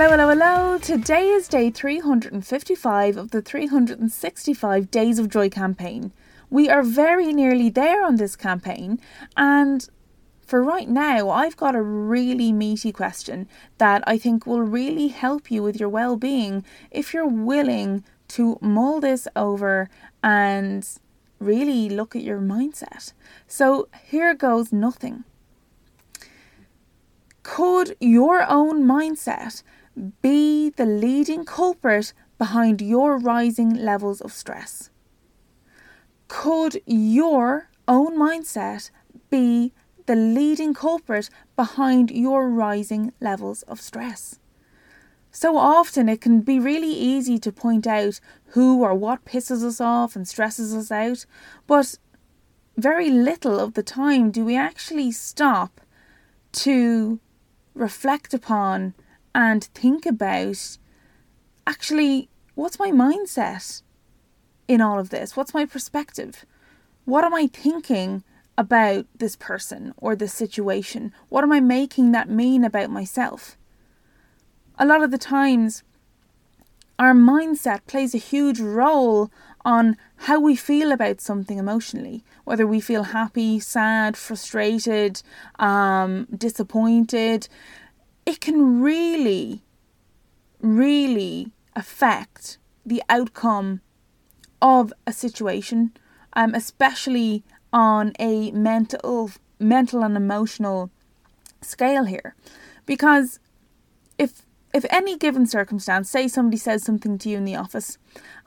Hello, hello, hello. Today is day 355 of the 365 Days of Joy campaign. We are very nearly there on this campaign, and for right now, I've got a really meaty question that I think will really help you with your well being if you're willing to mull this over and really look at your mindset. So here goes nothing. Could your own mindset be the leading culprit behind your rising levels of stress? Could your own mindset be the leading culprit behind your rising levels of stress? So often it can be really easy to point out who or what pisses us off and stresses us out, but very little of the time do we actually stop to reflect upon and think about actually what's my mindset in all of this? What's my perspective? What am I thinking about this person or this situation? What am I making that mean about myself? A lot of the times, our mindset plays a huge role on how we feel about something emotionally, whether we feel happy, sad, frustrated, um, disappointed. It can really, really affect the outcome of a situation, um, especially on a mental, mental and emotional scale here, because if if any given circumstance, say somebody says something to you in the office,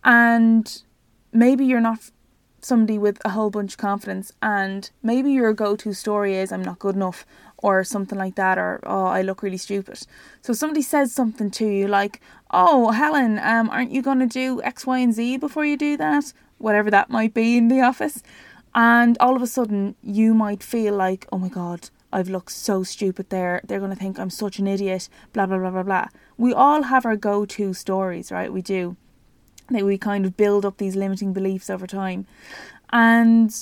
and maybe you're not somebody with a whole bunch of confidence, and maybe your go to story is, I'm not good enough, or something like that, or oh, I look really stupid. So somebody says something to you like, Oh, Helen, um, aren't you going to do X, Y, and Z before you do that? Whatever that might be in the office. And all of a sudden, you might feel like, Oh my God, I've looked so stupid there. They're going to think I'm such an idiot, blah, blah, blah, blah, blah. We all have our go to stories, right? We do. That we kind of build up these limiting beliefs over time. And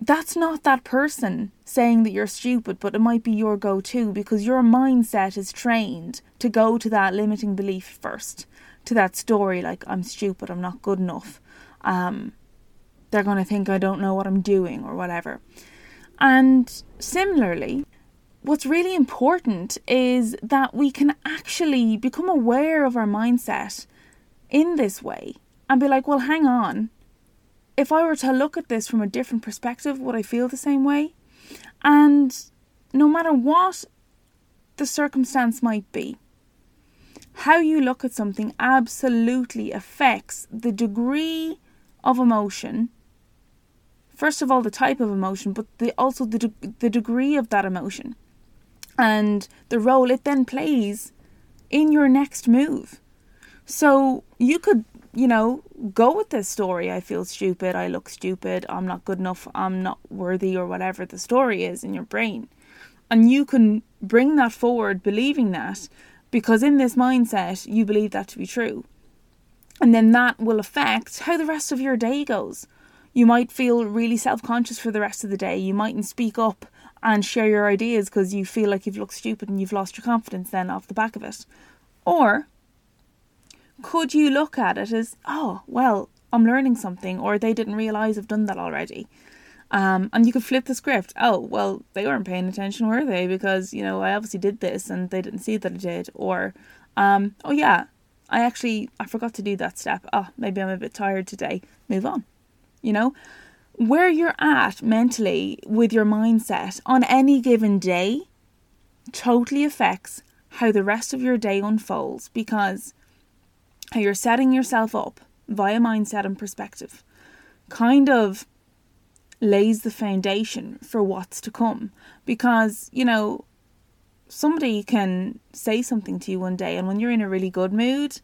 that's not that person saying that you're stupid, but it might be your go to because your mindset is trained to go to that limiting belief first, to that story like, I'm stupid, I'm not good enough. Um, they're going to think I don't know what I'm doing or whatever. And similarly, what's really important is that we can actually become aware of our mindset in this way and be like, well, hang on. If I were to look at this from a different perspective, would I feel the same way? And no matter what the circumstance might be, how you look at something absolutely affects the degree of emotion first of all the type of emotion, but the, also the de- the degree of that emotion, and the role it then plays in your next move. So you could, you know, go with this story. I feel stupid. I look stupid. I'm not good enough. I'm not worthy, or whatever the story is in your brain, and you can bring that forward, believing that, because in this mindset you believe that to be true. And then that will affect how the rest of your day goes you might feel really self conscious for the rest of the day. You mightn't speak up and share your ideas because you feel like you've looked stupid and you've lost your confidence then off the back of it. Or could you look at it as, oh, well, I'm learning something, or they didn't realise I've done that already. Um, and you could flip the script. Oh, well, they weren't paying attention, were they? Because, you know, I obviously did this and they didn't see that I did. Or, um, oh, yeah, I actually, I forgot to do that step. Oh, maybe I'm a bit tired today. Move on you know? Where you're at mentally with your mindset on any given day totally affects how the rest of your day unfolds because how you're setting yourself up via mindset and perspective kind of lays the foundation for what's to come because you know somebody can say something to you one day and when you're in a really good mood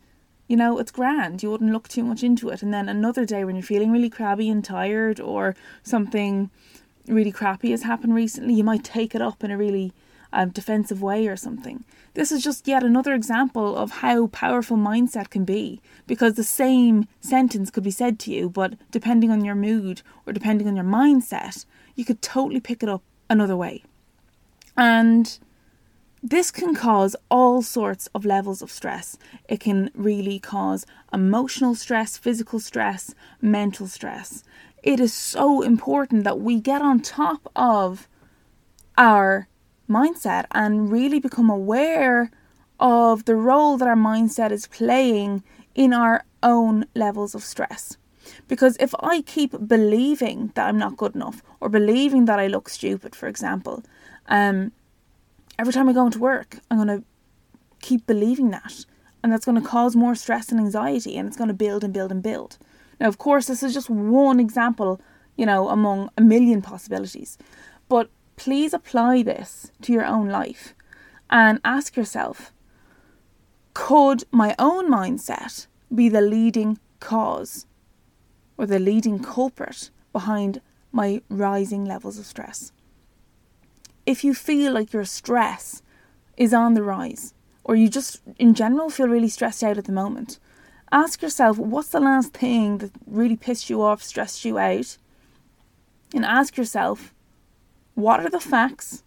you know, it's grand. You wouldn't look too much into it. And then another day when you're feeling really crabby and tired or something really crappy has happened recently, you might take it up in a really um, defensive way or something. This is just yet another example of how powerful mindset can be because the same sentence could be said to you, but depending on your mood or depending on your mindset, you could totally pick it up another way. And This can cause all sorts of levels of stress. It can really cause emotional stress, physical stress, mental stress. It is so important that we get on top of our mindset and really become aware of the role that our mindset is playing in our own levels of stress. Because if I keep believing that I'm not good enough or believing that I look stupid, for example, um, every time I go into work, I'm going to keep believing that. And that's going to cause more stress and anxiety and it's going to build and build and build. Now, of course, this is just one example, you know, among a million possibilities. But please apply this to your own life and ask yourself could my own mindset be the leading cause or the leading culprit behind my rising levels of stress? If you feel like your stress is on the rise, or you just in general feel really stressed out at the moment, ask yourself what's the last thing that really pissed you off, stressed you out, and ask yourself what are the facts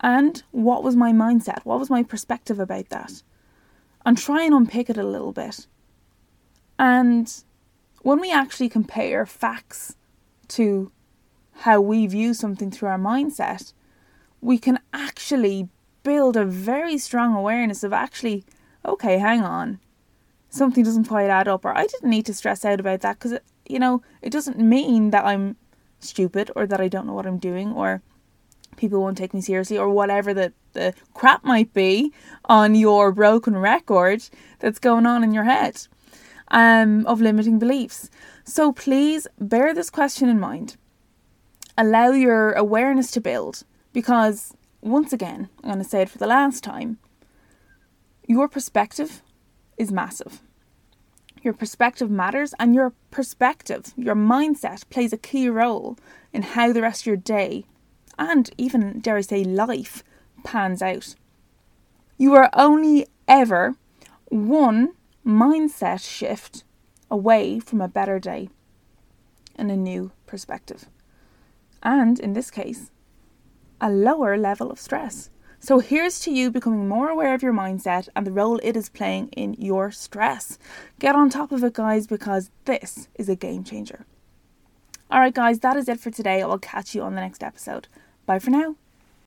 and what was my mindset? What was my perspective about that? And try and unpick it a little bit. And when we actually compare facts to how we view something through our mindset, we can actually build a very strong awareness of actually, okay, hang on, something doesn't quite add up, or I didn't need to stress out about that because, you know, it doesn't mean that I'm stupid or that I don't know what I'm doing or people won't take me seriously or whatever the, the crap might be on your broken record that's going on in your head um, of limiting beliefs. So please bear this question in mind. Allow your awareness to build because, once again, I'm going to say it for the last time your perspective is massive. Your perspective matters, and your perspective, your mindset, plays a key role in how the rest of your day and even, dare I say, life pans out. You are only ever one mindset shift away from a better day and a new perspective. And in this case, a lower level of stress. So here's to you becoming more aware of your mindset and the role it is playing in your stress. Get on top of it, guys, because this is a game changer. Alright, guys, that is it for today. I will catch you on the next episode. Bye for now.